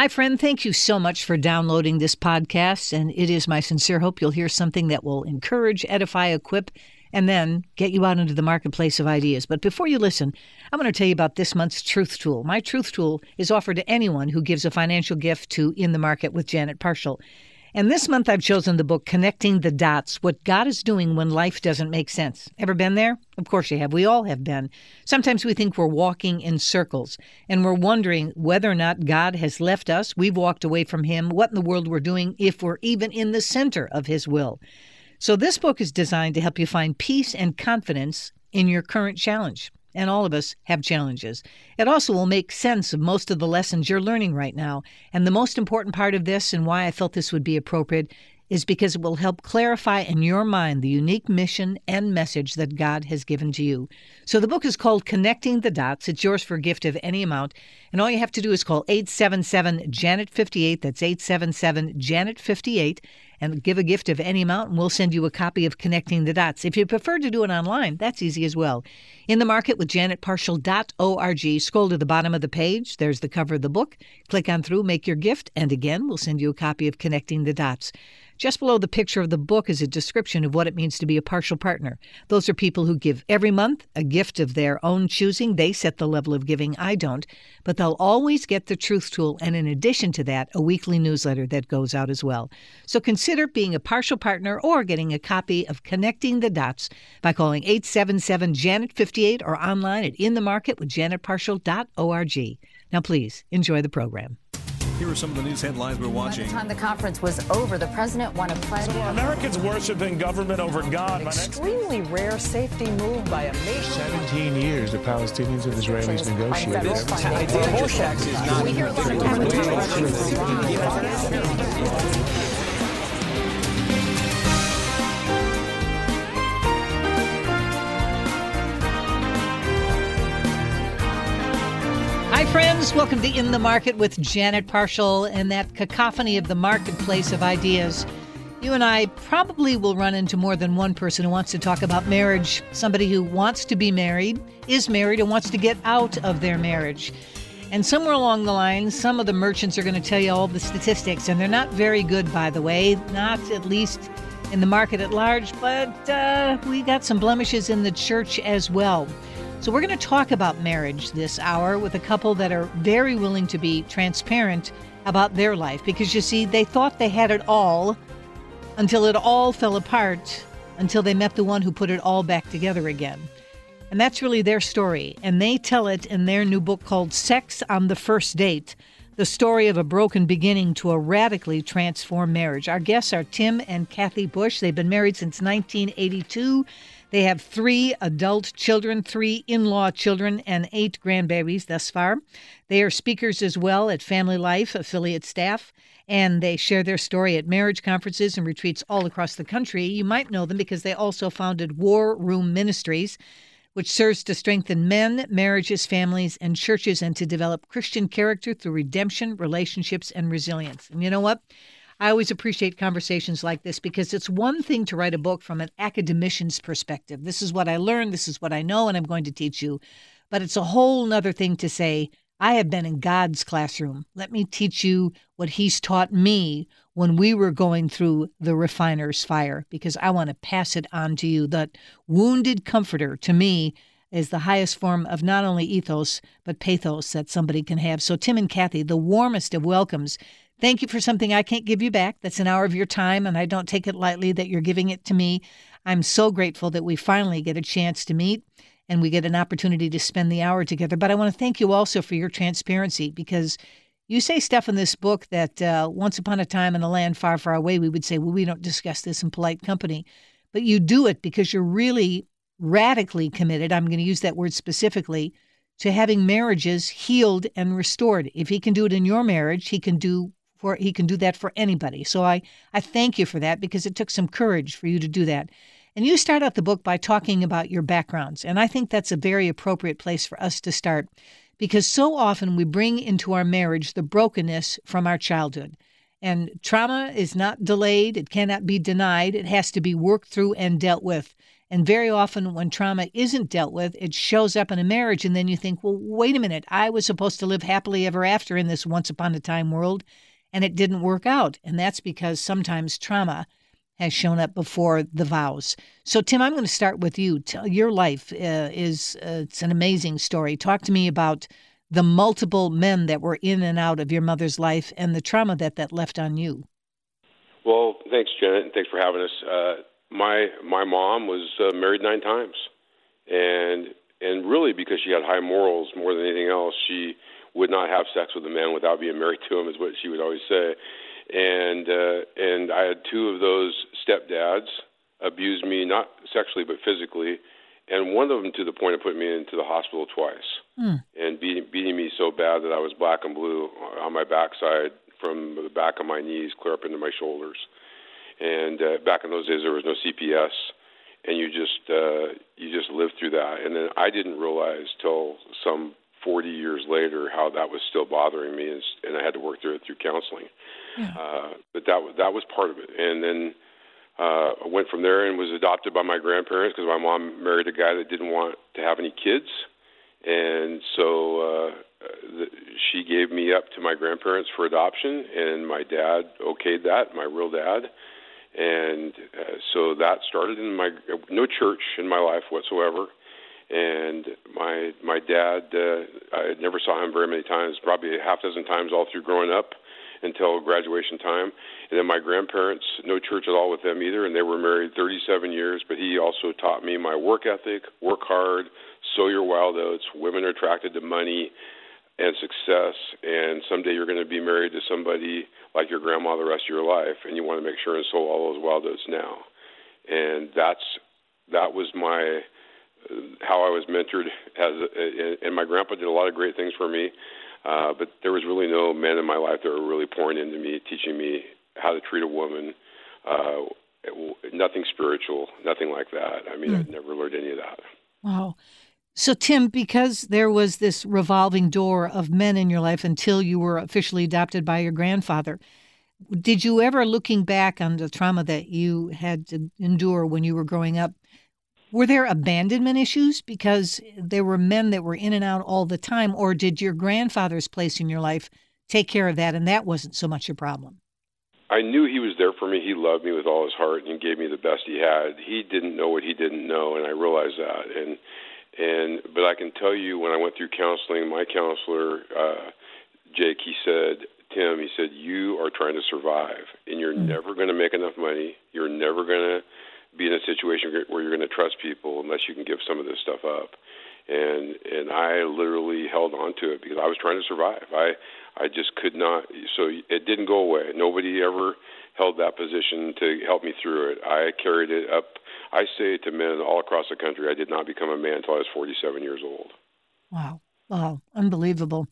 Hi, friend. Thank you so much for downloading this podcast. And it is my sincere hope you'll hear something that will encourage, edify, equip, and then get you out into the marketplace of ideas. But before you listen, I'm going to tell you about this month's Truth Tool. My Truth Tool is offered to anyone who gives a financial gift to In the Market with Janet Parshall. And this month I've chosen the book Connecting the Dots What God is Doing When Life Doesn't Make Sense. Ever been there? Of course you have. We all have been. Sometimes we think we're walking in circles and we're wondering whether or not God has left us. We've walked away from Him. What in the world we're doing if we're even in the center of His will. So this book is designed to help you find peace and confidence in your current challenge and all of us have challenges. It also will make sense of most of the lessons you're learning right now. And the most important part of this, and why I felt this would be appropriate, is because it will help clarify in your mind the unique mission and message that God has given to you. So the book is called Connecting the Dots. It's yours for a gift of any amount. And all you have to do is call 877 Janet 58. That's 877 Janet 58 and give a gift of any amount, and we'll send you a copy of Connecting the Dots. If you prefer to do it online, that's easy as well. In the Market with janetparshall.org, scroll to the bottom of the page. There's the cover of the book. Click on through, make your gift, and again, we'll send you a copy of Connecting the Dots. Just below the picture of the book is a description of what it means to be a Parshall partner. Those are people who give every month a gift of their own choosing. They set the level of giving, I don't, but they'll always get the Truth Tool, and in addition to that, a weekly newsletter that goes out as well. So consider being a Parshall partner or getting a copy of Connecting the Dots by calling 877 Janet 58 or online at inthemarketwithjanetparshall.org. Now, please enjoy the program. Here are some of the news headlines we're watching. By the time the conference was over, the president won a pledge. So Americans worshiping government over God. Extremely rare safety move by a nation. 17 years the Palestinians and Israelis negotiated. We hear a Hi, friends. Welcome to In the Market with Janet Parshall and that cacophony of the marketplace of ideas. You and I probably will run into more than one person who wants to talk about marriage, somebody who wants to be married, is married, and wants to get out of their marriage. And somewhere along the line, some of the merchants are going to tell you all the statistics, and they're not very good, by the way, not at least in the market at large, but uh, we got some blemishes in the church as well. So, we're going to talk about marriage this hour with a couple that are very willing to be transparent about their life because you see, they thought they had it all until it all fell apart until they met the one who put it all back together again. And that's really their story. And they tell it in their new book called Sex on the First Date the story of a broken beginning to a radically transformed marriage. Our guests are Tim and Kathy Bush. They've been married since 1982. They have three adult children, three in law children, and eight grandbabies thus far. They are speakers as well at Family Life affiliate staff, and they share their story at marriage conferences and retreats all across the country. You might know them because they also founded War Room Ministries which serves to strengthen men, marriages, families, and churches and to develop Christian character through redemption, relationships, and resilience. And you know what? I always appreciate conversations like this because it's one thing to write a book from an academician's perspective. This is what I learned, this is what I know, and I'm going to teach you. But it's a whole other thing to say, I have been in God's classroom. Let me teach you what He's taught me when we were going through the refiner's fire, because I want to pass it on to you. That wounded comforter to me is the highest form of not only ethos, but pathos that somebody can have. So, Tim and Kathy, the warmest of welcomes Thank you for something I can't give you back. That's an hour of your time, and I don't take it lightly that you're giving it to me. I'm so grateful that we finally get a chance to meet and we get an opportunity to spend the hour together. But I want to thank you also for your transparency because you say stuff in this book that uh, once upon a time in a land far, far away, we would say, well, we don't discuss this in polite company. But you do it because you're really radically committed. I'm going to use that word specifically to having marriages healed and restored. If he can do it in your marriage, he can do for he can do that for anybody. So I I thank you for that because it took some courage for you to do that. And you start out the book by talking about your backgrounds, and I think that's a very appropriate place for us to start because so often we bring into our marriage the brokenness from our childhood. And trauma is not delayed, it cannot be denied, it has to be worked through and dealt with. And very often, when trauma isn't dealt with, it shows up in a marriage. And then you think, well, wait a minute, I was supposed to live happily ever after in this once upon a time world, and it didn't work out. And that's because sometimes trauma has shown up before the vows. So, Tim, I'm going to start with you. Your life uh, is uh, it's an amazing story. Talk to me about the multiple men that were in and out of your mother's life and the trauma that that left on you. Well, thanks, Janet, and thanks for having us. Uh, my my mom was uh, married nine times, and and really because she had high morals more than anything else, she would not have sex with a man without being married to him, is what she would always say. And uh, and I had two of those stepdads abuse me not sexually but physically, and one of them to the point of putting me into the hospital twice mm. and beating beating me so bad that I was black and blue on my backside from the back of my knees clear up into my shoulders. And uh, back in those days, there was no CPS, and you just uh, you just lived through that. And then I didn't realize till some 40 years later how that was still bothering me, and, and I had to work through it through counseling. Yeah. Uh, but that that was part of it. And then uh, I went from there and was adopted by my grandparents because my mom married a guy that didn't want to have any kids, and so uh, the, she gave me up to my grandparents for adoption, and my dad okayed that, my real dad, and uh, so that started in my no church in my life whatsoever, and my my dad uh, I never saw him very many times, probably a half dozen times all through growing up until graduation time. And then my grandparents, no church at all with them either, and they were married 37 years. But he also taught me my work ethic, work hard, sow your wild oats. Women are attracted to money and success, and someday you're going to be married to somebody like your grandma the rest of your life, and you want to make sure and sow all those wild oats now. And that's that was my how I was mentored as, and my grandpa did a lot of great things for me. Uh, but there was really no men in my life that were really pouring into me, teaching me how to treat a woman. Uh, nothing spiritual, nothing like that. I mean, mm. I'd never learned any of that. Wow. So, Tim, because there was this revolving door of men in your life until you were officially adopted by your grandfather, did you ever, looking back on the trauma that you had to endure when you were growing up, were there abandonment issues because there were men that were in and out all the time, or did your grandfather's place in your life take care of that and that wasn't so much a problem? I knew he was there for me. He loved me with all his heart and gave me the best he had. He didn't know what he didn't know, and I realized that. And and but I can tell you, when I went through counseling, my counselor, uh, Jake, he said, Tim, he said, you are trying to survive, and you're mm-hmm. never going to make enough money. You're never going to be in a situation where you're going to trust people unless you can give some of this stuff up. And and I literally held on to it because I was trying to survive. I I just could not. So it didn't go away. Nobody ever held that position to help me through it. I carried it up. I say to men all across the country, I did not become a man until I was 47 years old. Wow. Wow. Unbelievable.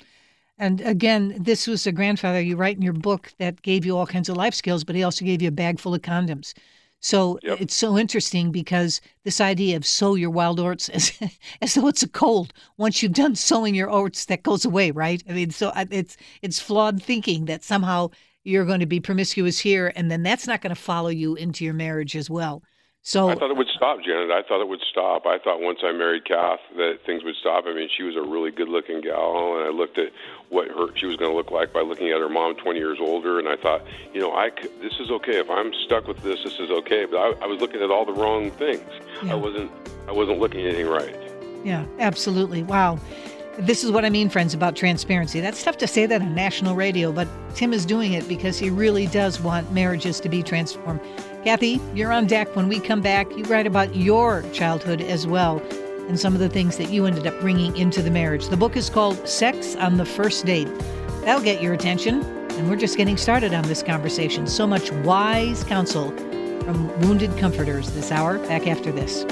And again, this was a grandfather you write in your book that gave you all kinds of life skills, but he also gave you a bag full of condoms. So yep. it's so interesting because this idea of sow your wild oats as, as though it's a cold. Once you've done sowing your oats, that goes away, right? I mean, so uh, it's it's flawed thinking that somehow you're going to be promiscuous here, and then that's not going to follow you into your marriage as well. So I thought it would stop, Janet. I thought it would stop. I thought once I married Kath that things would stop. I mean, she was a really good-looking gal, and I looked at what her she was going to look like by looking at her mom, 20 years older, and I thought, you know, I could, this is okay if I'm stuck with this. This is okay. But I, I was looking at all the wrong things. Yeah. I wasn't. I wasn't looking at anything right. Yeah, absolutely. Wow. This is what I mean, friends, about transparency. That's tough to say that on national radio, but Tim is doing it because he really does want marriages to be transformed. Kathy, you're on deck when we come back. You write about your childhood as well and some of the things that you ended up bringing into the marriage. The book is called Sex on the First Date. That'll get your attention, and we're just getting started on this conversation. So much wise counsel from wounded comforters this hour. Back after this.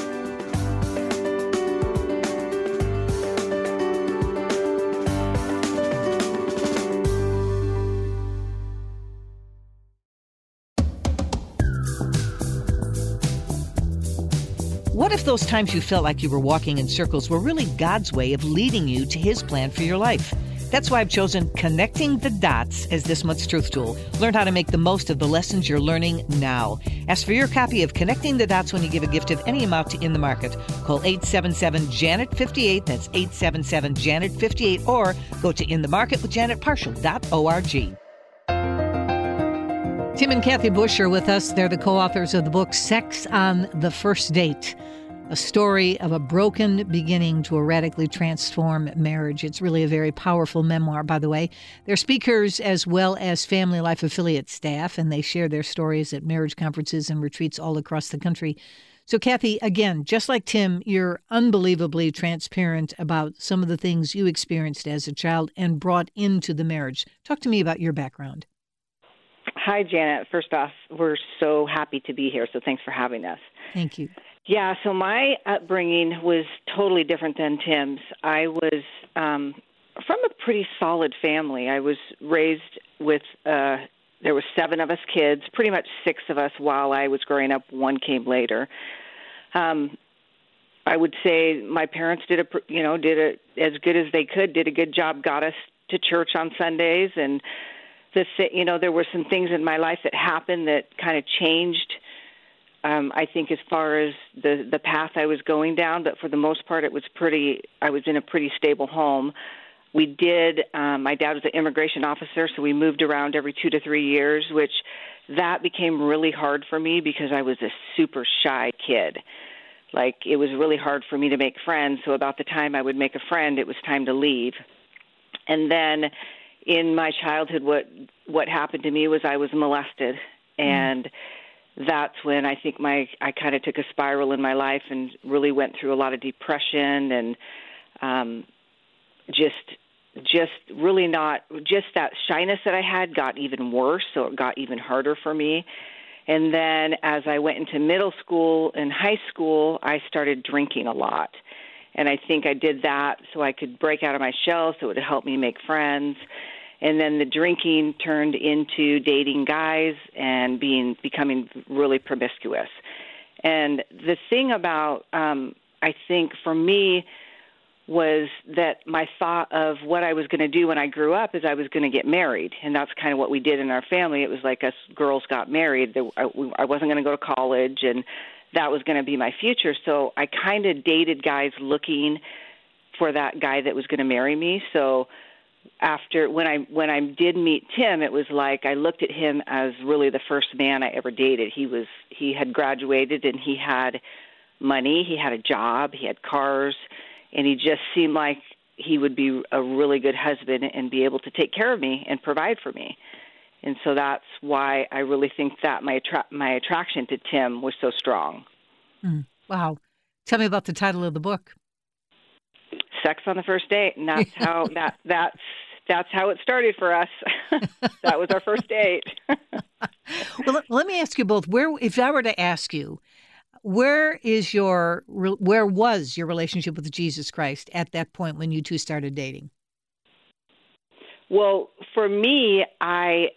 Those times you felt like you were walking in circles were really God's way of leading you to His plan for your life? That's why I've chosen Connecting the Dots as this month's Truth Tool. Learn how to make the most of the lessons you're learning now. Ask for your copy of Connecting the Dots when you give a gift of any amount to In the Market. Call 877 Janet 58. That's 877 Janet 58. Or go to inthemarketwithjanetparshall.org. Tim and Kathy Bush are with us. They're the co authors of the book Sex on the First Date a story of a broken beginning to a radically transformed marriage. It's really a very powerful memoir, by the way. They're speakers as well as Family Life affiliate staff, and they share their stories at marriage conferences and retreats all across the country. So, Kathy, again, just like Tim, you're unbelievably transparent about some of the things you experienced as a child and brought into the marriage. Talk to me about your background. Hi, Janet. First off, we're so happy to be here, so thanks for having us. Thank you. Yeah, so my upbringing was totally different than Tim's. I was um from a pretty solid family. I was raised with uh there were 7 of us kids, pretty much 6 of us while I was growing up, one came later. Um I would say my parents did a you know, did a as good as they could, did a good job, got us to church on Sundays and the you know, there were some things in my life that happened that kind of changed um, I think as far as the the path I was going down, but for the most part, it was pretty. I was in a pretty stable home. We did. Um, my dad was an immigration officer, so we moved around every two to three years, which that became really hard for me because I was a super shy kid. Like it was really hard for me to make friends. So about the time I would make a friend, it was time to leave. And then in my childhood, what what happened to me was I was molested, and mm that's when I think my I kind of took a spiral in my life and really went through a lot of depression and um just just really not just that shyness that I had got even worse so it got even harder for me. And then as I went into middle school and high school I started drinking a lot. And I think I did that so I could break out of my shell so it would help me make friends and then the drinking turned into dating guys and being becoming really promiscuous. And the thing about um I think for me was that my thought of what I was going to do when I grew up is I was going to get married, and that's kind of what we did in our family. It was like us girls got married. I wasn't going to go to college, and that was going to be my future. So I kind of dated guys looking for that guy that was going to marry me. So after when I when I did meet Tim, it was like I looked at him as really the first man I ever dated. He was he had graduated and he had money, he had a job, he had cars, and he just seemed like he would be a really good husband and be able to take care of me and provide for me. And so that's why I really think that my attra- my attraction to Tim was so strong. Mm, wow. Tell me about the title of the book sex on the first date, and that's how that that's that's how it started for us. that was our first date. well, let me ask you both. Where, if I were to ask you, where is your where was your relationship with Jesus Christ at that point when you two started dating? Well, for me, I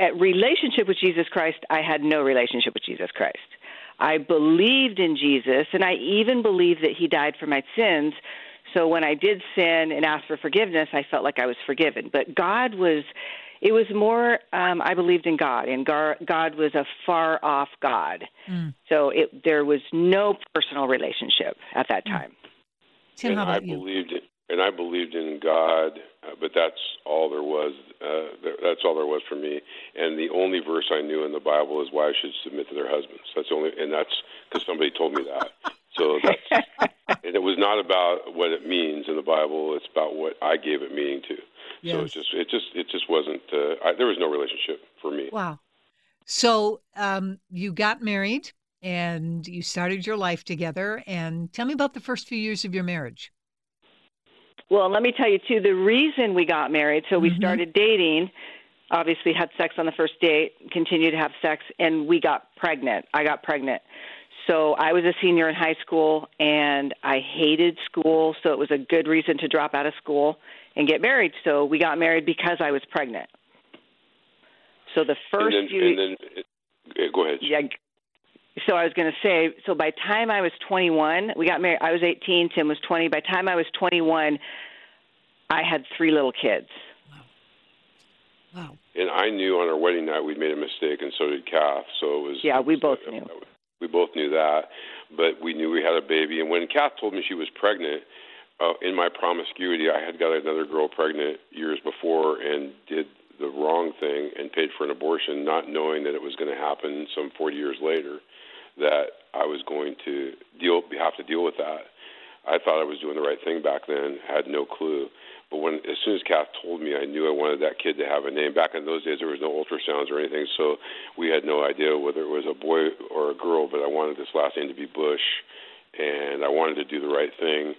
at relationship with Jesus Christ, I had no relationship with Jesus Christ. I believed in Jesus, and I even believed that He died for my sins. So when I did sin and asked for forgiveness, I felt like I was forgiven. But God was, it was more, um, I believed in God, and God was a far off God. Mm. So it, there was no personal relationship at that mm. time. Tim, and how about I you? believed in, and I believed in God, uh, but that's all there was. Uh, that's all there was for me. And the only verse I knew in the Bible is "Why I should submit to their husbands. That's the only, and that's because somebody told me that. So that's, and it was not about what it means in the Bible. It's about what I gave it meaning to. Yes. So it just, it just, it just wasn't. Uh, I, there was no relationship for me. Wow. So um, you got married and you started your life together. And tell me about the first few years of your marriage. Well, let me tell you too. The reason we got married, so we mm-hmm. started dating obviously had sex on the first date, continued to have sex, and we got pregnant. I got pregnant. So I was a senior in high school and I hated school, so it was a good reason to drop out of school and get married. So we got married because I was pregnant. So the first and then, few and then, uh, go ahead. Yeah. So I was going to say, so by time I was 21, we got married. I was 18. Tim was 20. By time I was 21, I had three little kids. Wow. And I knew on our wedding night we'd made a mistake, and so did Kath. So it was. Yeah, we it both was, knew. Uh, We both knew that, but we knew we had a baby. And when Kath told me she was pregnant, uh, in my promiscuity, I had got another girl pregnant years before and did the wrong thing and paid for an abortion, not knowing that it was going to happen some 40 years later. That I was going to deal have to deal with that. I thought I was doing the right thing back then. Had no clue. But when as soon as Kath told me, I knew I wanted that kid to have a name. Back in those days, there was no ultrasounds or anything, so we had no idea whether it was a boy or a girl. But I wanted this last name to be Bush, and I wanted to do the right thing.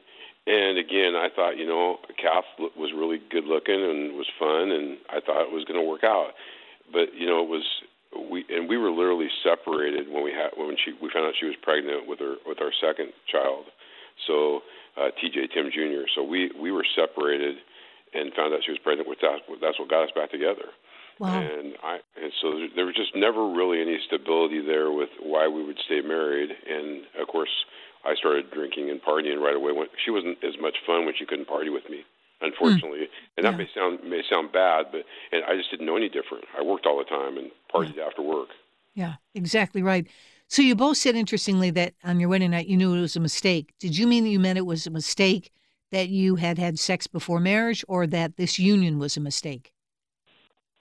And again, I thought, you know, Kath was really good looking and was fun, and I thought it was going to work out. But you know, it was we and we were literally separated when we had when she we found out she was pregnant with her with our second child. So uh, T.J. Tim Jr. So we we were separated and found out she was pregnant with that. That's what got us back together. Wow. And I and so there was just never really any stability there with why we would stay married. And of course, I started drinking and partying right away. When she wasn't as much fun when she couldn't party with me, unfortunately. Hmm. And that Yeah. may sound may sound bad, but and I just didn't know any different. I worked all the time and partied after work. Yeah, exactly right. So you both said interestingly that on your wedding night you knew it was a mistake. Did you mean that you meant it was a mistake that you had had sex before marriage, or that this union was a mistake?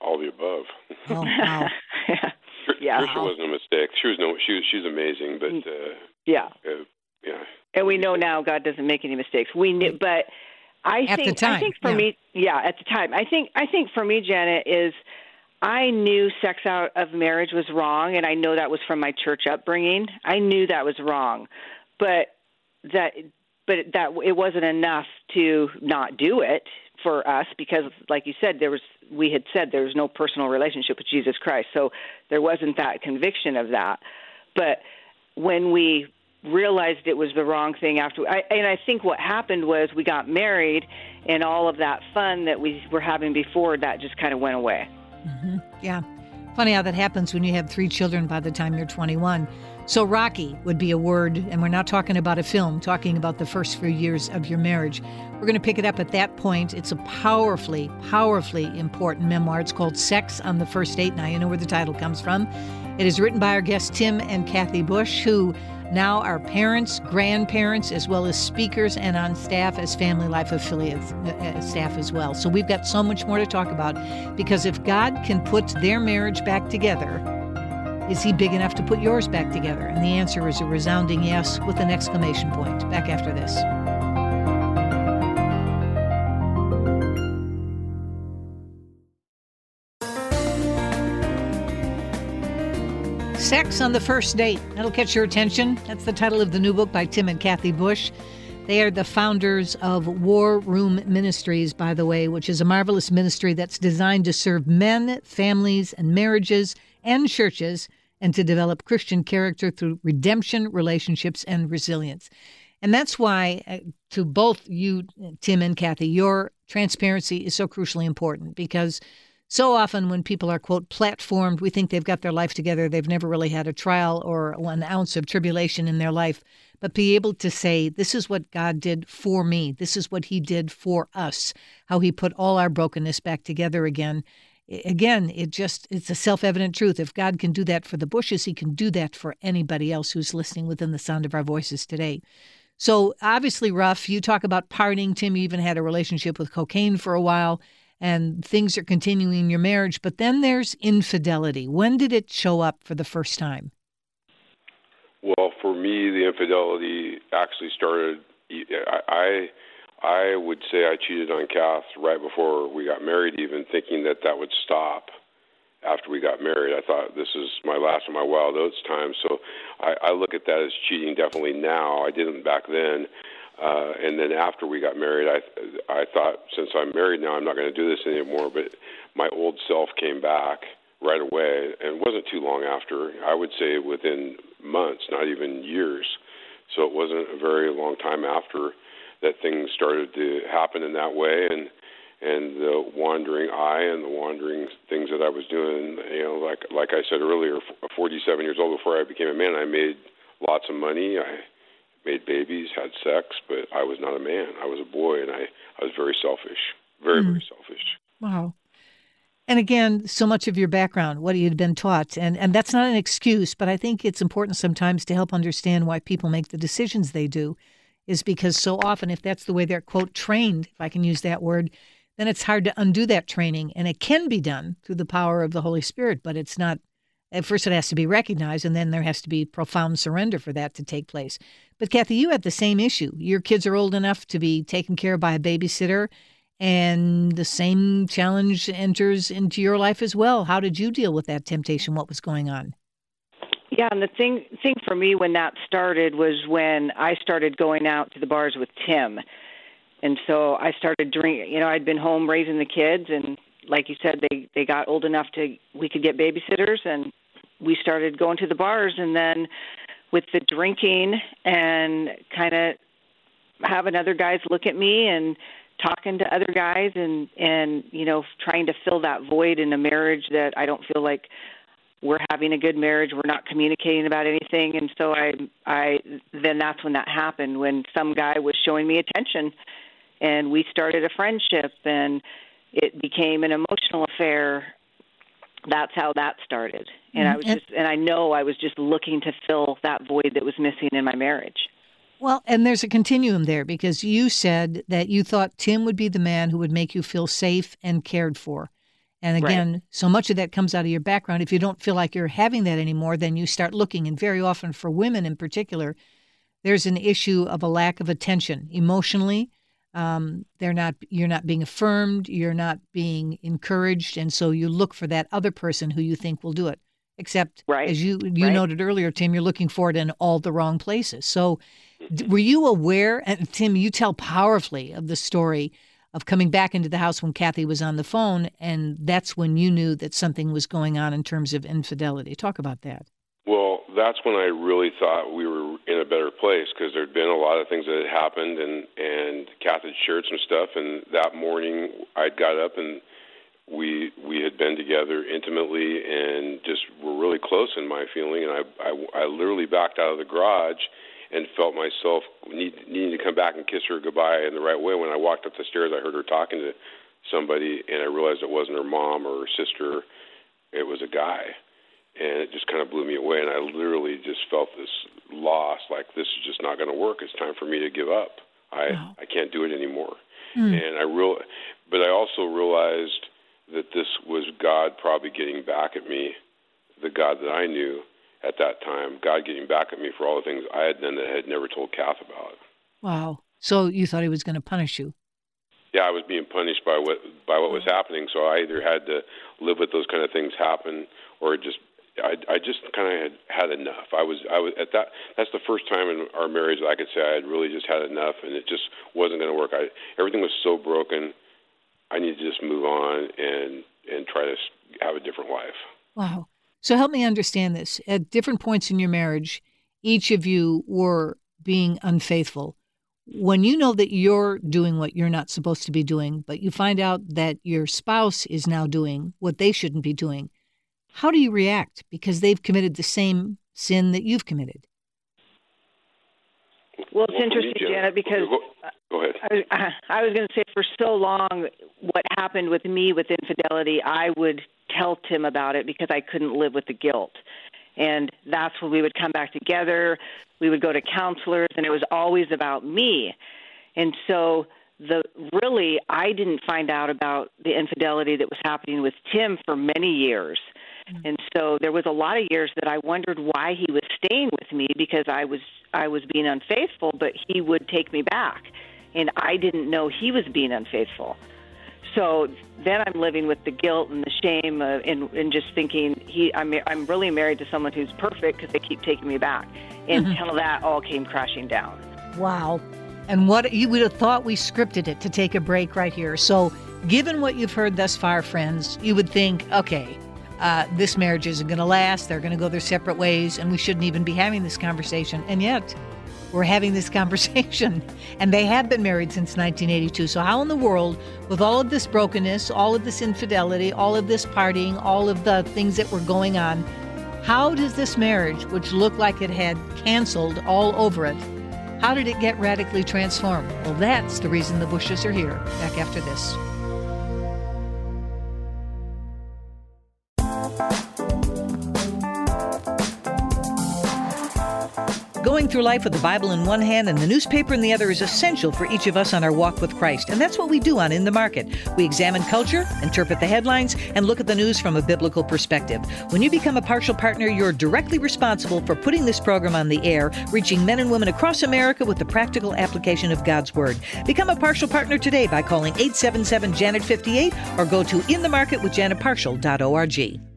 All the above. Oh, wow. Tr- Yeah. Trisha wasn't a mistake. She was no. She was she's amazing, but uh, Yeah. uh, yeah. And we know now God doesn't make any mistakes. We knew, but I At the think time, I think for yeah. me, yeah, at the time, I think I think for me, Janet is I knew sex out of marriage was wrong, and I know that was from my church upbringing. I knew that was wrong, but that but that it wasn't enough to not do it for us because, like you said, there was we had said there was no personal relationship with Jesus Christ, so there wasn't that conviction of that. But when we realized it was the wrong thing after I, and I think what happened was we got married and all of that fun that we were having before that just kind of went away. Mm-hmm. Yeah. Funny how that happens when you have three children by the time you're 21. So, Rocky would be a word, and we're not talking about a film, talking about the first few years of your marriage. We're going to pick it up at that point. It's a powerfully, powerfully important memoir. It's called Sex on the First Date. Now, you know where the title comes from. It is written by our guests, Tim and Kathy Bush, who now are parents, grandparents, as well as speakers and on staff as Family Life affiliates uh, uh, staff as well. So we've got so much more to talk about because if God can put their marriage back together, is he big enough to put yours back together? And the answer is a resounding yes with an exclamation point. Back after this. Sex on the First Date. That'll catch your attention. That's the title of the new book by Tim and Kathy Bush. They are the founders of War Room Ministries, by the way, which is a marvelous ministry that's designed to serve men, families, and marriages and churches and to develop Christian character through redemption, relationships, and resilience. And that's why, uh, to both you, Tim and Kathy, your transparency is so crucially important because so often when people are, quote, platformed, we think they've got their life together. They've never really had a trial or an ounce of tribulation in their life. But be able to say, this is what God did for me. This is what He did for us, how He put all our brokenness back together again. Again, it just, it's a self evident truth. If God can do that for the Bushes, He can do that for anybody else who's listening within the sound of our voices today. So obviously, rough. You talk about partying. Tim, you even had a relationship with cocaine for a while, and things are continuing in your marriage. But then there's infidelity. When did it show up for the first time? Well, for me, the infidelity actually started. I, I I would say I cheated on Kath right before we got married, even thinking that that would stop after we got married. I thought this is my last of my wild oats time. So I, I look at that as cheating definitely now. I didn't back then. Uh, and then after we got married, I I thought since I'm married now, I'm not going to do this anymore. But my old self came back right away, and it wasn't too long after. I would say within months, not even years. So it wasn't a very long time after that things started to happen in that way, and and the wandering eye and the wandering things that I was doing. You know, like like I said earlier, 47 years old before I became a man, I made lots of money. I made babies, had sex, but I was not a man. I was a boy, and I, I was very selfish, very, mm. very selfish. Wow. And again, so much of your background, what you'd been taught, and, and that's not an excuse, but I think it's important sometimes to help understand why people make the decisions they do, is because so often, if that's the way they're, quote, trained, if I can use that word, then it's hard to undo that training. And it can be done through the power of the Holy Spirit, but it's not, at first, it has to be recognized, and then there has to be profound surrender for that to take place. But Kathy, you had the same issue. Your kids are old enough to be taken care of by a babysitter and the same challenge enters into your life as well. How did you deal with that temptation? What was going on? Yeah, and the thing thing for me when that started was when I started going out to the bars with Tim. And so I started drinking, you know, I'd been home raising the kids and like you said they they got old enough to we could get babysitters and we started going to the bars and then with the drinking and kind of having other guys look at me and talking to other guys and and you know trying to fill that void in a marriage that I don't feel like we're having a good marriage we're not communicating about anything. And so I I then that's when that happened when some guy was showing me attention and we started a friendship and it became an emotional affair. That's how that started. And I mm-hmm. was just and I know I was just looking to fill that void that was missing in my marriage. Well, and there's a continuum there because you said that you thought Tim would be the man who would make you feel safe and cared for. And again, right. so much of that comes out of your background. If you don't feel like you're having that anymore, then you start looking. And very often for women in particular, there's an issue of a lack of attention emotionally. Um, they're not you're not being affirmed, you're not being encouraged, and so you look for that other person who you think will do it. Except, right. as you you right. noted earlier, Tim, you're looking for it in all the wrong places. So were you aware, and Tim, you tell powerfully of the story of coming back into the house when Kathy was on the phone, and that's when you knew that something was going on in terms of infidelity. Talk about that. Well, that's when I really thought we were in a better place because there'd been a lot of things that had happened, and and Kathy shared some stuff. And that morning, I got up and we we had been together intimately and just were really close in my feeling. And I I, I literally backed out of the garage and felt myself need, needing to come back and kiss her goodbye in the right way. When I walked up the stairs, I heard her talking to somebody, and I realized it wasn't her mom or her sister; it was a guy, and it just kind of blew me away. And I literally just felt this loss, like this is just not going to work. It's time for me to give up. I wow. I can't do it anymore. Mm. And I real, but I also realized that this was God probably getting back at me, the God that I knew at that time, God getting back at me for all the things I had done that I had never told Kath about. Wow. So you thought he was going to punish you? Yeah, I was being punished by what by what was mm-hmm. happening. So I either had to live with those kind of things happen, or just I I just kind of had had enough. I was I was at that. That's the first time in our marriage that I could say I had really just had enough, and it just wasn't going to work. I everything was so broken. I needed to just move on and and try to have a different life. Wow. So help me understand this. At different points in your marriage, each of you were being unfaithful. When you know that you're doing what you're not supposed to be doing, but you find out that your spouse is now doing what they shouldn't be doing, how do you react? Because they've committed the same sin that you've committed. Well, it's interesting, Janet, because go, go ahead. I, I was going to say for so long, what happened with me with infidelity, I would tell Tim about it because I couldn't live with the guilt. And that's when we would come back together. We would go to counselors, and it was always about me. And so, the really, I didn't find out about the infidelity that was happening with Tim for many years. Mm-hmm. And so there was a lot of years that I wondered why he was staying with me because I was I was being unfaithful, but he would take me back, and I didn't know he was being unfaithful so then I'm living with the guilt and the shame uh, and, and just thinking he I'm I'm really married to someone who's perfect because they keep taking me back mm-hmm. until that all came crashing down. Wow. And what you would have thought we scripted it to take a break right here. So, given what you've heard thus far, friends, you would think, okay, uh, this marriage isn't going to last. They're going to go their separate ways, and we shouldn't even be having this conversation. And yet, we're having this conversation. And they have been married since 1982. So, how in the world, with all of this brokenness, all of this infidelity, all of this partying, all of the things that were going on, how does this marriage, which looked like it had canceled all over it, How did it get radically transformed? Well, that's the reason the Bushes are here. Back after this. Through life with the Bible in one hand and the newspaper in the other is essential for each of us on our walk with Christ. And that's what we do on In the Market. We examine culture, interpret the headlines, and look at the news from a biblical perspective. When you become a Parshall partner, you're directly responsible for putting this program on the air, reaching men and women across America with the practical application of God's Word. Become a Parshall partner today by calling 877 Janet 58 or go to inthemarketwithjanetparshall.org.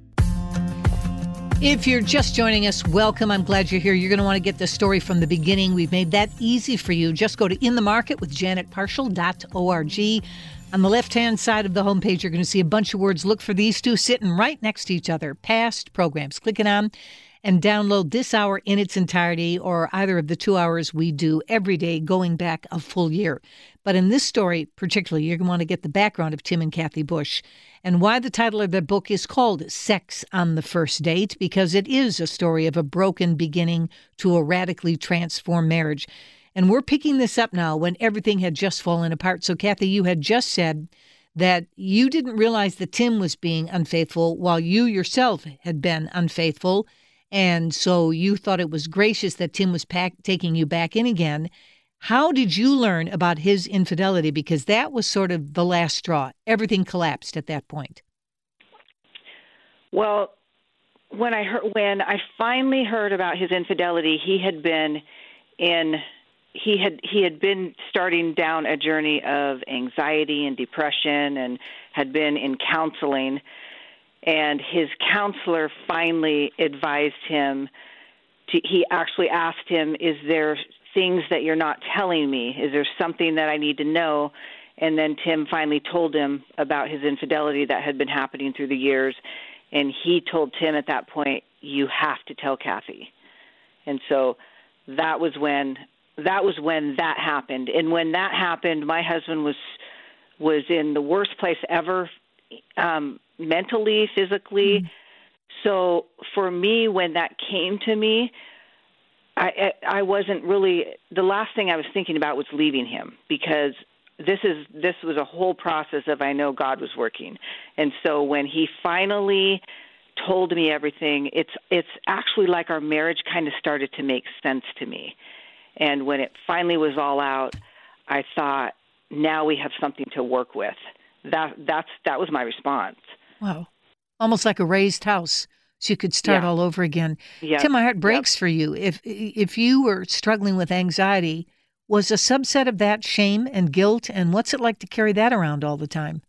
If you're just joining us, welcome. I'm glad you're here. You're going to want to get the story from the beginning. We've made that easy for you. Just go to In the Market with janetparshall.org. On the left hand side of the homepage, you're going to see a bunch of words. Look for these two sitting right next to each other past programs. Click it on and download this hour in its entirety or either of the two hours we do every day going back a full year. But in this story, particularly, you're going to want to get the background of Tim and Kathy Bush and why the title of the book is called Sex on the First Date, because it is a story of a broken beginning to a radically transformed marriage. And we're picking this up now when everything had just fallen apart. So, Kathy, you had just said that you didn't realize that Tim was being unfaithful while you yourself had been unfaithful. And so you thought it was gracious that Tim was pack- taking you back in again. How did you learn about his infidelity? Because that was sort of the last straw. Everything collapsed at that point. Well, when I heard when I finally heard about his infidelity, he had been in he had he had been starting down a journey of anxiety and depression and had been in counseling and his counselor finally advised him to, he actually asked him is there things that you're not telling me? Is there something that I need to know? And then Tim finally told him about his infidelity that had been happening through the years. And he told Tim at that point, You have to tell Kathy. And so that was when that was when that happened. And when that happened, my husband was was in the worst place ever, um, mentally, physically. Mm. So for me, when that came to me, I I wasn't really the last thing I was thinking about was leaving him because this is this was a whole process of I know God was working. And so when he finally told me everything, it's it's actually like our marriage kind of started to make sense to me. And when it finally was all out, I thought now we have something to work with. That that's that was my response. Wow. Almost like a razed house so you could start yeah. all over again. Yeah. Tim, my heart breaks yep. for you. If if you were struggling with anxiety, was a subset of that shame and guilt, and what's it like to carry that around all the time?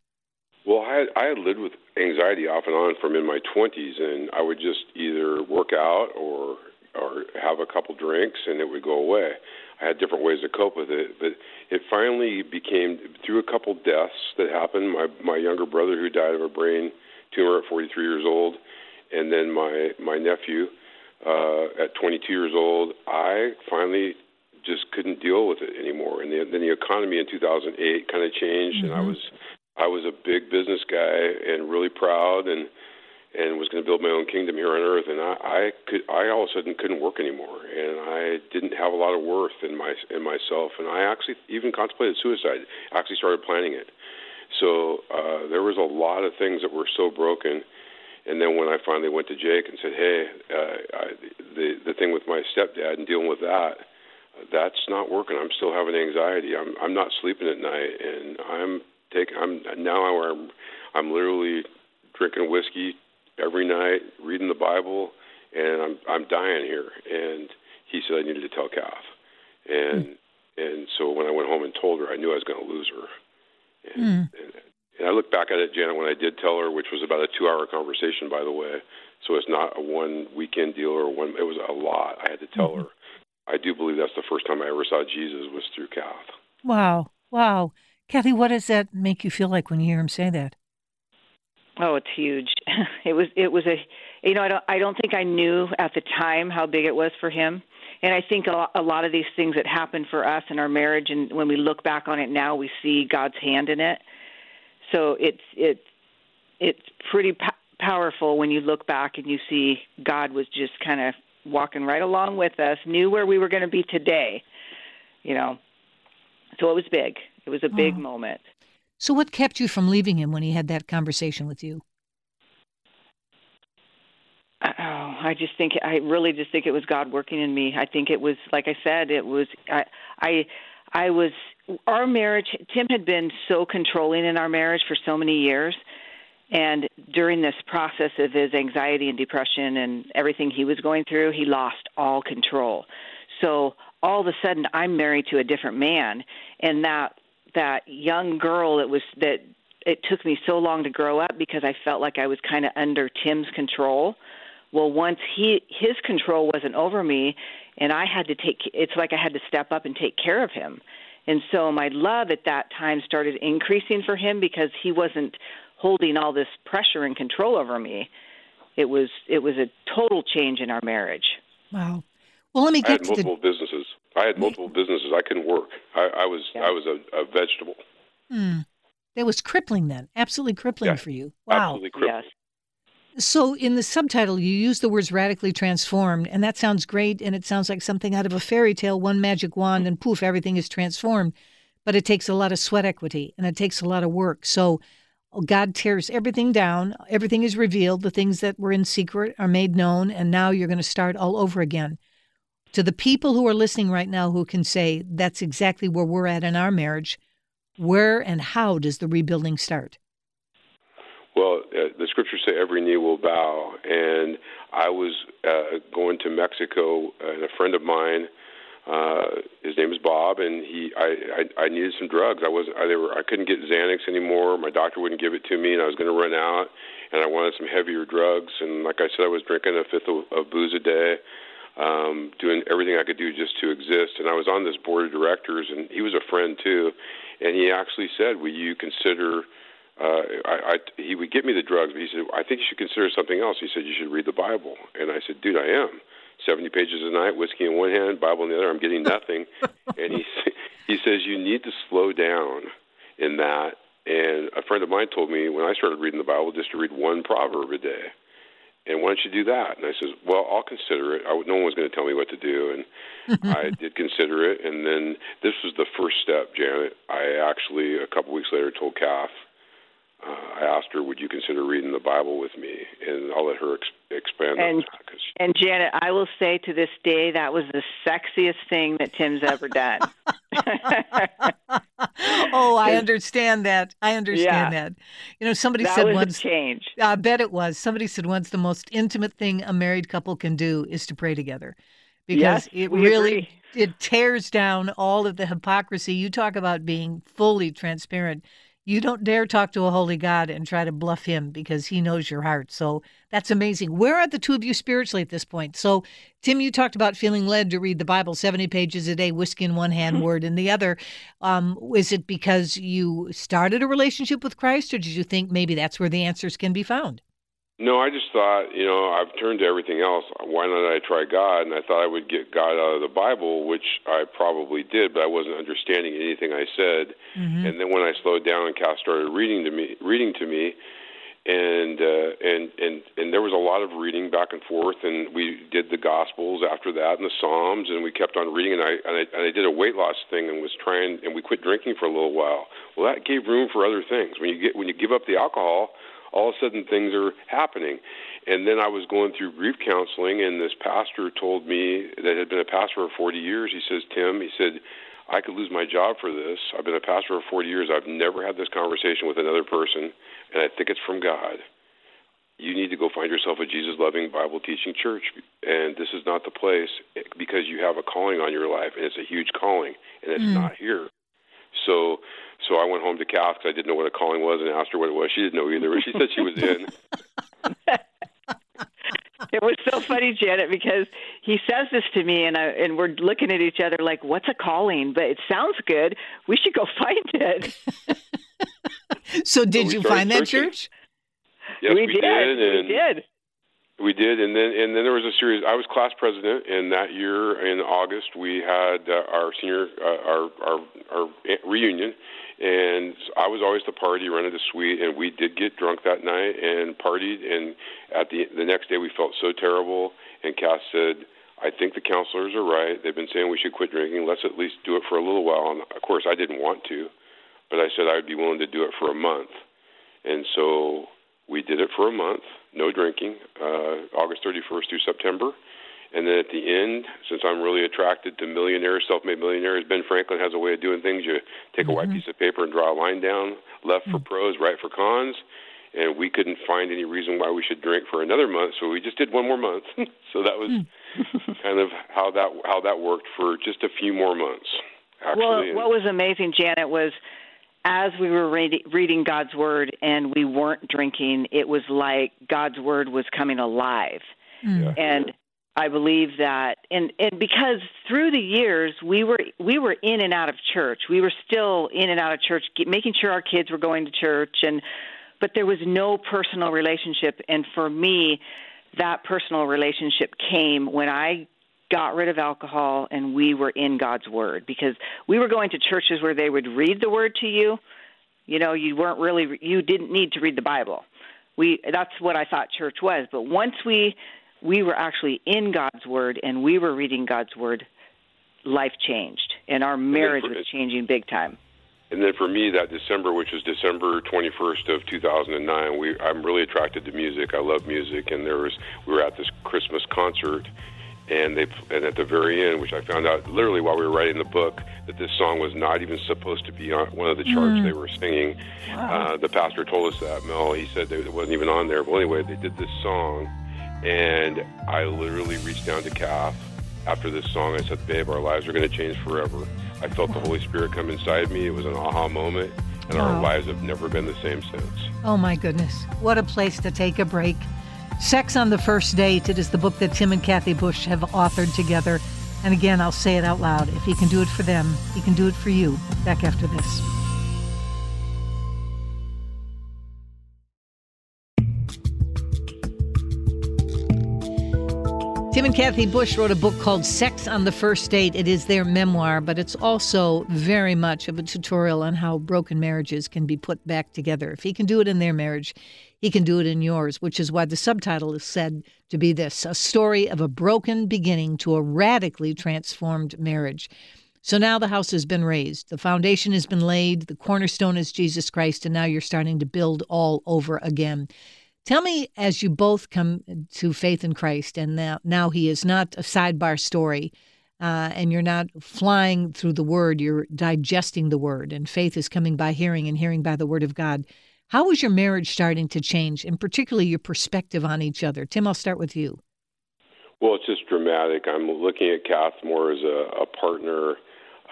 Well, I, I had lived with anxiety off and on from in my 20s, and I would just either work out or or have a couple drinks, and it would go away. I had different ways to cope with it, but it finally became through a couple deaths that happened. My my younger brother who died of a brain tumor at 43 years old and then my my nephew uh, at 22 years old, I finally just couldn't deal with it anymore. And the, then the economy in 2008 kind of changed, mm-hmm. and I mm-hmm. was I was a big business guy and really proud and and was going to build my own kingdom here on earth. And I, I could I all of a sudden couldn't work anymore, and I didn't have a lot of worth in my in myself. And I actually even contemplated suicide. I actually started planning it. So uh, there was a lot of things that were so broken and then when I finally went to Jake and said, "Hey, uh, I, the the thing with my stepdad and dealing with that, that's not working. I'm still having anxiety. I'm I'm not sleeping at night, and I'm taking. I'm now I'm I'm literally drinking whiskey every night, reading the Bible, and I'm I'm dying here." And he said I needed to tell Kath, and mm. and so when I went home and told her, I knew I was going to lose her. And, mm. and and I look back at it, Janet, when I did tell her, which was about a two-hour conversation, by the way. So it's not a one weekend deal or one. It was a lot. I had to tell mm-hmm. her. I do believe that's the first time I ever saw Jesus was through Kath. Wow, wow, Kathy, what does that make you feel like when you hear him say that? Oh, it's huge. It was. It was a. You know, I don't. I don't think I knew at the time how big it was for him. And I think a lot, of these things that happened for us in our marriage, and when we look back on it now, we see God's hand in it so it's it's it's pretty po- powerful when you look back and you see God was just kind of walking right along with us, knew where we were going to be today. you know. So it was big. It was a big Oh. moment. So, what kept you from leaving him when he had that conversation with you? Oh, I just think I really just think it was God working in me. I think it was like I said, it was I I I was our marriage Tim had been so controlling in our marriage for so many years and during this process of his anxiety and depression and everything he was going through, he lost all control. So all of a sudden I'm married to a different man and that that young girl that was that it took me so long to grow up because I felt like I was kind of under Tim's control. Well, once he his control wasn't over me, and I had to take it's like I had to step up and take care of him. And so my love at that time started increasing for him because he wasn't holding all this pressure and control over me. It was it was a total change in our marriage. Wow. Well, let me I had get to the. multiple businesses. I had multiple businesses. I couldn't work. I, I was Yeah. I was a, a vegetable. Hmm. That was crippling then, absolutely crippling Yeah, for you. Wow. Absolutely crippled. Yes. So, in the subtitle, you use the words radically transformed, and that sounds great. And it sounds like something out of a fairy tale one magic wand, and poof, everything is transformed. But it takes a lot of sweat equity and it takes a lot of work. So, God tears everything down, everything is revealed, the things that were in secret are made known, and now you're going to start all over again. To the people who are listening right now who can say, that's exactly where we're at in our marriage, where and how does the rebuilding start? Well, uh, the scriptures say every knee will bow, and I was uh, going to Mexico, and a friend of mine, uh, his name is Bob, and he, I, I, I needed some drugs. I wasn't, I, they were, I couldn't get Xanax anymore. My doctor wouldn't give it to me, and I was going to run out, and I wanted some heavier drugs. And like I said, I was drinking a fifth of, of booze a day, um, doing everything I could do just to exist. And I was on this board of directors, and he was a friend too, and he actually said, "Will you consider?" uh, I, I, he would get me the drugs, but he said, I think you should consider something else. He said, you should read the Bible. And I said, dude, I am. 70 pages a night, whiskey in one hand, Bible in the other. I'm getting nothing. and he, he says, you need to slow down in that. And a friend of mine told me when I started reading the Bible just to read one proverb a day. And why don't you do that? And I said, well, I'll consider it. I, no one was going to tell me what to do. And I did consider it. And then this was the first step, Janet. I actually, a couple weeks later, told Kath, uh, I asked her, "Would you consider reading the Bible with me?" And I'll let her ex- expand on And- that. 'cause And Janet, I will say to this day that was the sexiest thing that Tim's ever done. oh, I understand that. I understand Yeah. that. You know, somebody that said was once. a change. I bet it was. Somebody said once the most intimate thing a married couple can do is to pray together, because Yes, it really agree. it tears down all of the hypocrisy. You talk about being fully transparent. You don't dare talk to a holy God and try to bluff him because he knows your heart. So that's amazing. Where are the two of you spiritually at this point? So, Tim, you talked about feeling led to read the Bible 70 pages a day, whiskey in one hand, word in the other. Um, is it because you started a relationship with Christ, or did you think maybe that's where the answers can be found? No, I just thought, you know, I've turned to everything else. Why not I try God? And I thought I would get God out of the Bible, which I probably did, but I wasn't understanding anything I said. Mm-hmm. And then when I slowed down and Kath started reading to me, reading to me, and uh, and and and there was a lot of reading back and forth, and we did the Gospels after that and the Psalms, and we kept on reading. And I and I, and I did a weight loss thing and was trying, and we quit drinking for a little while. Well, that gave room for other things. When you get when you give up the alcohol, all of a sudden things are happening. And then I was going through grief counseling, and this pastor told me that had been a pastor for 40 years. He says, Tim, he said, I could lose my job for this. I've been a pastor for 40 years. I've never had this conversation with another person, and I think it's from God. You need to go find yourself a Jesus loving, Bible teaching church. And this is not the place because you have a calling on your life, and it's a huge calling, and it's mm. not here. So, so I went home to Kath because I didn't know what a calling was, and asked her what it was. She didn't know either, but she said she was in. It was so funny, Janet, because he says this to me, and I, and we're looking at each other like, "What's a calling?" But it sounds good. We should go find it. So, did we you started find that church? Yes, we, we, did. and We did. We did, and then and then there was a series. I was class president, and that year in August we had uh, our senior uh, our our our reunion, and I was always the party, rented a suite, and we did get drunk that night and partied. And at the the next day we felt so terrible, and Kath said, I think the counselors are right. They've been saying we should quit drinking. Let's at least do it for a little while. And of course, I didn't want to, but I said I'd be willing to do it for a month. And so we did it for a month, no drinking, uh, August 31st through September. And then at the end, since I'm really attracted to millionaires, self-made millionaires, Ben Franklin has a way of doing things. You take a white mm-hmm. piece of paper and draw a line down, left for mm-hmm. pros, right for cons. And we couldn't find any reason why we should drink for another month, so we just did one more month. so that was hmm. kind of how that how that worked for just a few more months. Actually, well, what was amazing, Janet, was as we were read, reading God's word and we weren't drinking, it was like God's word was coming alive. Mm. Yeah. And I believe that, and and because through the years we were we were in and out of church, we were still in and out of church, making sure our kids were going to church, and but there was no personal relationship. And for me, that personal relationship came when I got rid of alcohol and we were in God's Word because we were going to churches where they would read the Word to you. You know, you weren't really you didn't need to read the Bible. We that's what I thought church was. But once we we were actually in God's Word and we were reading God's Word, life changed and our marriage was changing big time. And then for me, that December, which was December 21st of 2009, we I'm really attracted to music. I love music, and there was we were at this Christmas concert, and they and at the very end, which I found out literally while we were writing the book, that this song was not even supposed to be on one of the charts they were singing. Uh, the pastor told us that. Mel, he said that it wasn't even on there. Well, anyway, they did this song, and I literally reached down to Kath after this song. I said, "Babe, our lives are going to change forever." I felt the Holy Spirit come inside me. It was an aha moment, and our lives have never been the same since. Oh my goodness. What a place to take a break. Sex on the First Date. It is the book that Tim and Kathy Bush have authored together. And again, I'll say it out loud. If he can do it for them, he can do it for you. Back after this. Tim and Kathy Bush wrote a book called Sex on the First Date. It is their memoir, but it's also very much of a tutorial on how broken marriages can be put back together. If he can do it in their marriage, he can do it in yours, which is why the subtitle is said to be this a story of a broken beginning to a radically transformed marriage. So now the house has been razed, the foundation has been laid, the cornerstone is Jesus Christ, and now you're starting to build all over again. Tell me, as you both come to faith in Christ, and now, now He is not a sidebar story, uh, and you're not flying through the Word, you're digesting the Word, and faith is coming by hearing, and hearing by the Word of God. How is your marriage starting to change, and particularly your perspective on each other? Tim, I'll start with you. Well, it's just dramatic. I'm looking at Kath more as a, a partner,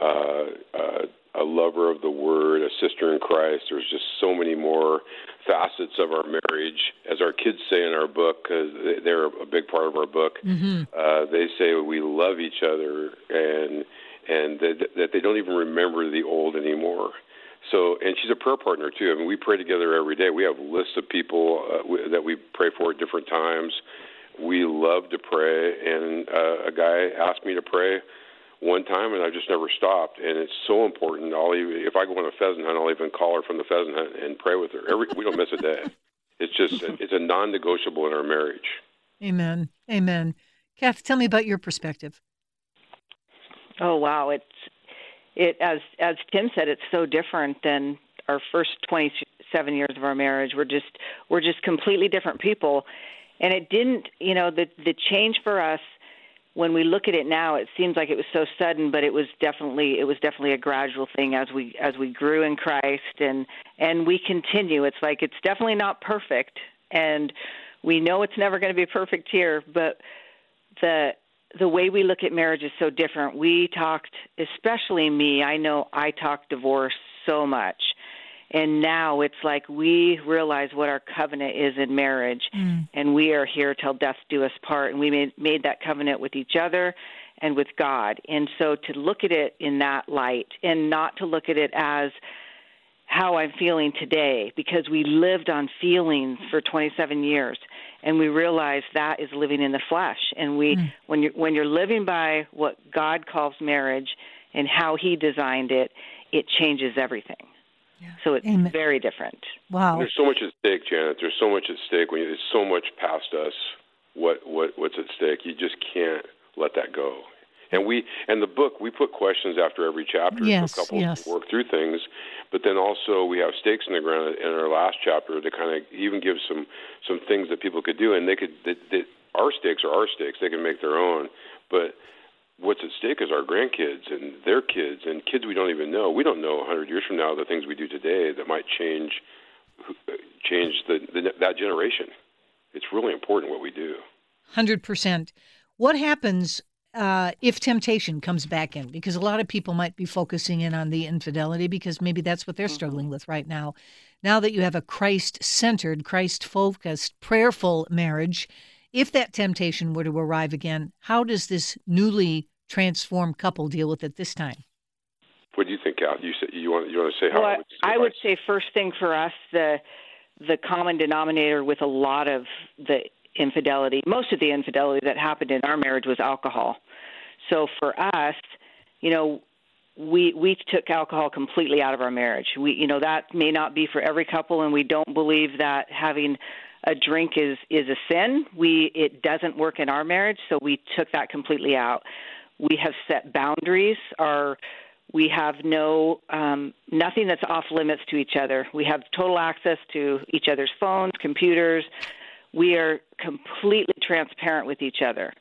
uh, uh, a lover of the Word, a sister in Christ. There's just so many more facets of our marriage, as our kids say in our book, because they're a big part of our book. Uh, they say we love each other, and and that, that they don't even remember the old anymore. So, and she's a prayer partner too. I mean, we pray together every day. We have lists of people uh, w- that we pray for at different times. We love to pray, and uh, a guy asked me to pray one time, and I just never stopped. And it's so important. I'll even, if I go on a pheasant hunt, I'll even call her from the pheasant hunt and pray with her. Every we don't miss a day. It's just it's a non-negotiable in our marriage. Amen. Amen. Kath, tell me about your perspective. Oh wow, it's it as as Tim said, it's so different than our first 27 years of our marriage. We're just we're just completely different people, and it didn't, you know, the the change for us when we look at it now, it seems like it was so sudden, but it was definitely it was definitely a gradual thing as we as we grew in Christ and and we continue. It's like it's definitely not perfect, and we know it's never going to be perfect here, but the the way we look at marriage is so different. We talked, especially me. I know I talked divorce so much, and now it's like we realize what our covenant is in marriage, mm. and we are here till death do us part. And we made made that covenant with each other and with God. And so to look at it in that light, and not to look at it as how I'm feeling today because we lived on feelings for 27 years and we realized that is living in the flesh and we mm. when you when you're living by what God calls marriage and how he designed it it changes everything. So it's Amen. very different. Wow. There's so much at stake, Janet. There's so much at stake when you, there's so much past us. What what what's at stake? You just can't let that go. And we and the book we put questions after every chapter Yes, so couples yes. work through things, but then also we have stakes in the ground in our last chapter to kind of even give some some things that people could do, and they could that, that our stakes are our stakes. They can make their own, but what's at stake is our grandkids and their kids and kids we don't even know. We don't know 100 years from now the things we do today that might change change the, the that generation. It's really important what we do. Hundred percent. What happens uh, if temptation comes back in? Because a lot of people might be focusing in on the infidelity because maybe that's what they're struggling with right now. Now that you have a Christ-centered, Christ-focused, prayerful marriage, if that temptation were to arrive again, how does this newly transformed couple deal with it this time? What do you think, Al? You say, you want you want to say how? Well, I would, I would say first thing for us, the the common denominator with a lot of the infidelity, most of the infidelity that happened in our marriage was alcohol. So for us, you know, we we took alcohol completely out of our marriage. We you know that may not be for every couple, and we don't believe that having a drink is is a sin. We it doesn't work in our marriage, so we took that completely out. We have set boundaries. Our we have no um, nothing that's off limits to each other. We have total access to each other's phones, computers. We are completely transparent with each other,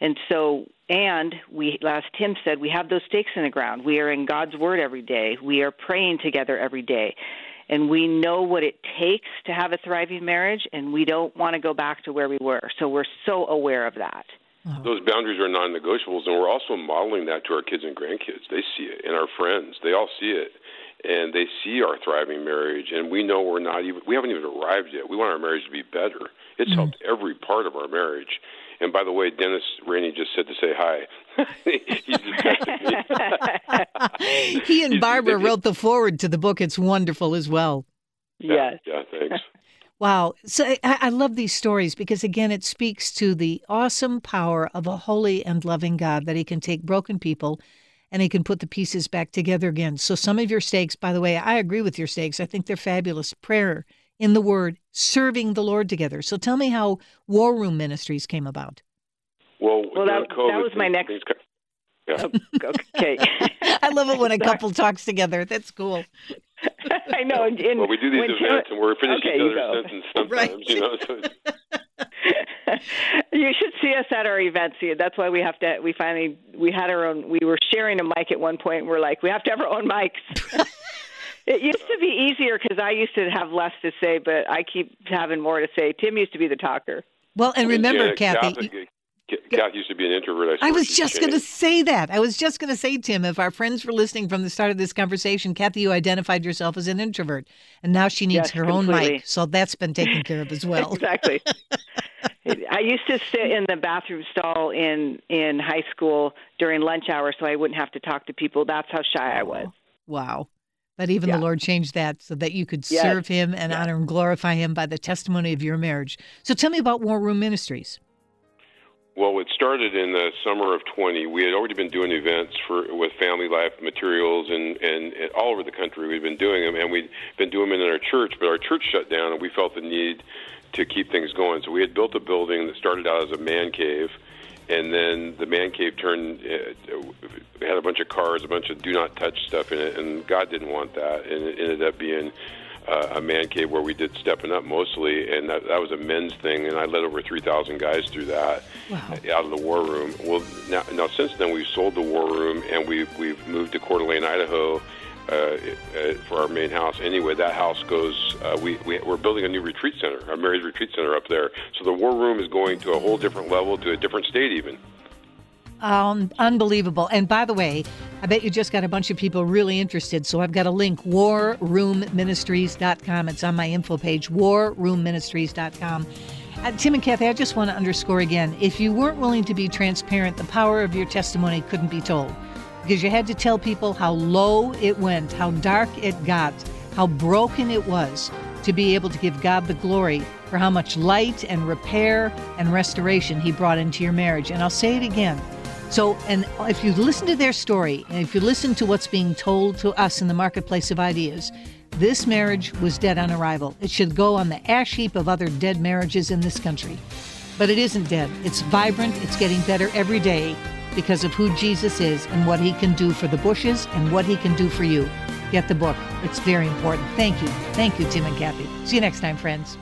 and so and we, last Tim said, we have those stakes in the ground. We are in God's Word every day. We are praying together every day, and we know what it takes to have a thriving marriage. And we don't want to go back to where we were. So we're so aware of that. Those boundaries are non-negotiables, and we're also modeling that to our kids and grandkids. They see it, and our friends, they all see it, and they see our thriving marriage. And we know we're not even, we haven't even arrived yet. We want our marriage to be better. It's Mm-hmm. helped every part of our marriage. And by the way, Dennis Rainey just said to say hi. He just texted me. he and Barbara wrote the foreword to the book. It's wonderful as well. Yes. Yeah, thanks. Wow. So I, I love these stories because, again, it speaks to the awesome power of a holy and loving God that He can take broken people and He can put the pieces back together again. So, some of your stakes, by the way, I agree with your stakes. I think they're fabulous. Prayer in the Word, serving the Lord together. So, tell me how War Room Ministries came about. Well, Well, during that- that was my next- things got- yeah. Oh, okay. I love it when a couple talks together. That's cool. I know. And, and Well, we do these when events, and we're finishing Okay, each other's go. sentence sometimes, Right. you know. So you should see us at our events. That's why we have to. We finally we had our own. We were sharing a mic at one point. And we're like, we have to have our own mics. it used to be easier because I used to have less to say, but I keep having more to say. Tim used to be the talker. Well, and remember, Janet, Kathy. Kathy, Kathy used to be an introvert. I, I was just going to say that. I was just going to say, Tim, if our friends were listening from the start of this conversation, Kathy, you identified yourself as an introvert, and now she needs Yes, her own mic. So that's been taken care of as well. exactly. I used to sit in the bathroom stall in in high school during lunch hour, so I wouldn't have to talk to people. That's how shy I was. Wow. But even Yeah. the Lord changed that so that you could Yes. serve Him and honor and glorify Him by the testimony of your marriage. So tell me about War Room Ministries. Well, it started in the summer of 20. We had already been doing events for with family life materials and, and, and all over the country. We'd been doing them, and we'd been doing them in our church, but our church shut down, and we felt the need to keep things going. So we had built a building that started out as a man cave, and then the man cave turned uh, had a bunch of cars, a bunch of do not touch stuff in it, and God didn't want that, and it ended up being uh, a man cave where we did stepping up mostly, and that, that was a men's thing, and I led over 3,000 guys through that out of the war room. Well, now, now since then we've sold the war room, and we've we've moved to Coeur d'Alene, Idaho. Uh, uh, for our main house. Anyway, that house goes. Uh, we, we we're building a new retreat center, a marriage retreat center up there. So the war room is going to a whole different level, to a different state even. Um, unbelievable. And by the way, I bet you just got a bunch of people really interested. So I've got a link, warroomministries.com. It's on my info page, warroomministries.com. Uh, Tim and Kathy, I just want to underscore again if you weren't willing to be transparent, the power of your testimony couldn't be told because you had to tell people how low it went, how dark it got, how broken it was to be able to give God the glory for how much light and repair and restoration He brought into your marriage. And I'll say it again. So, and if you listen to their story, and if you listen to what's being told to us in the marketplace of ideas, this marriage was dead on arrival. It should go on the ash heap of other dead marriages in this country. but it isn't dead. It's vibrant, it's getting better every day because of who Jesus is and what he can do for the Bushes and what he can do for you. Get the book, it's very important. Thank you. Thank you, Tim and Kathy. See you next time, friends.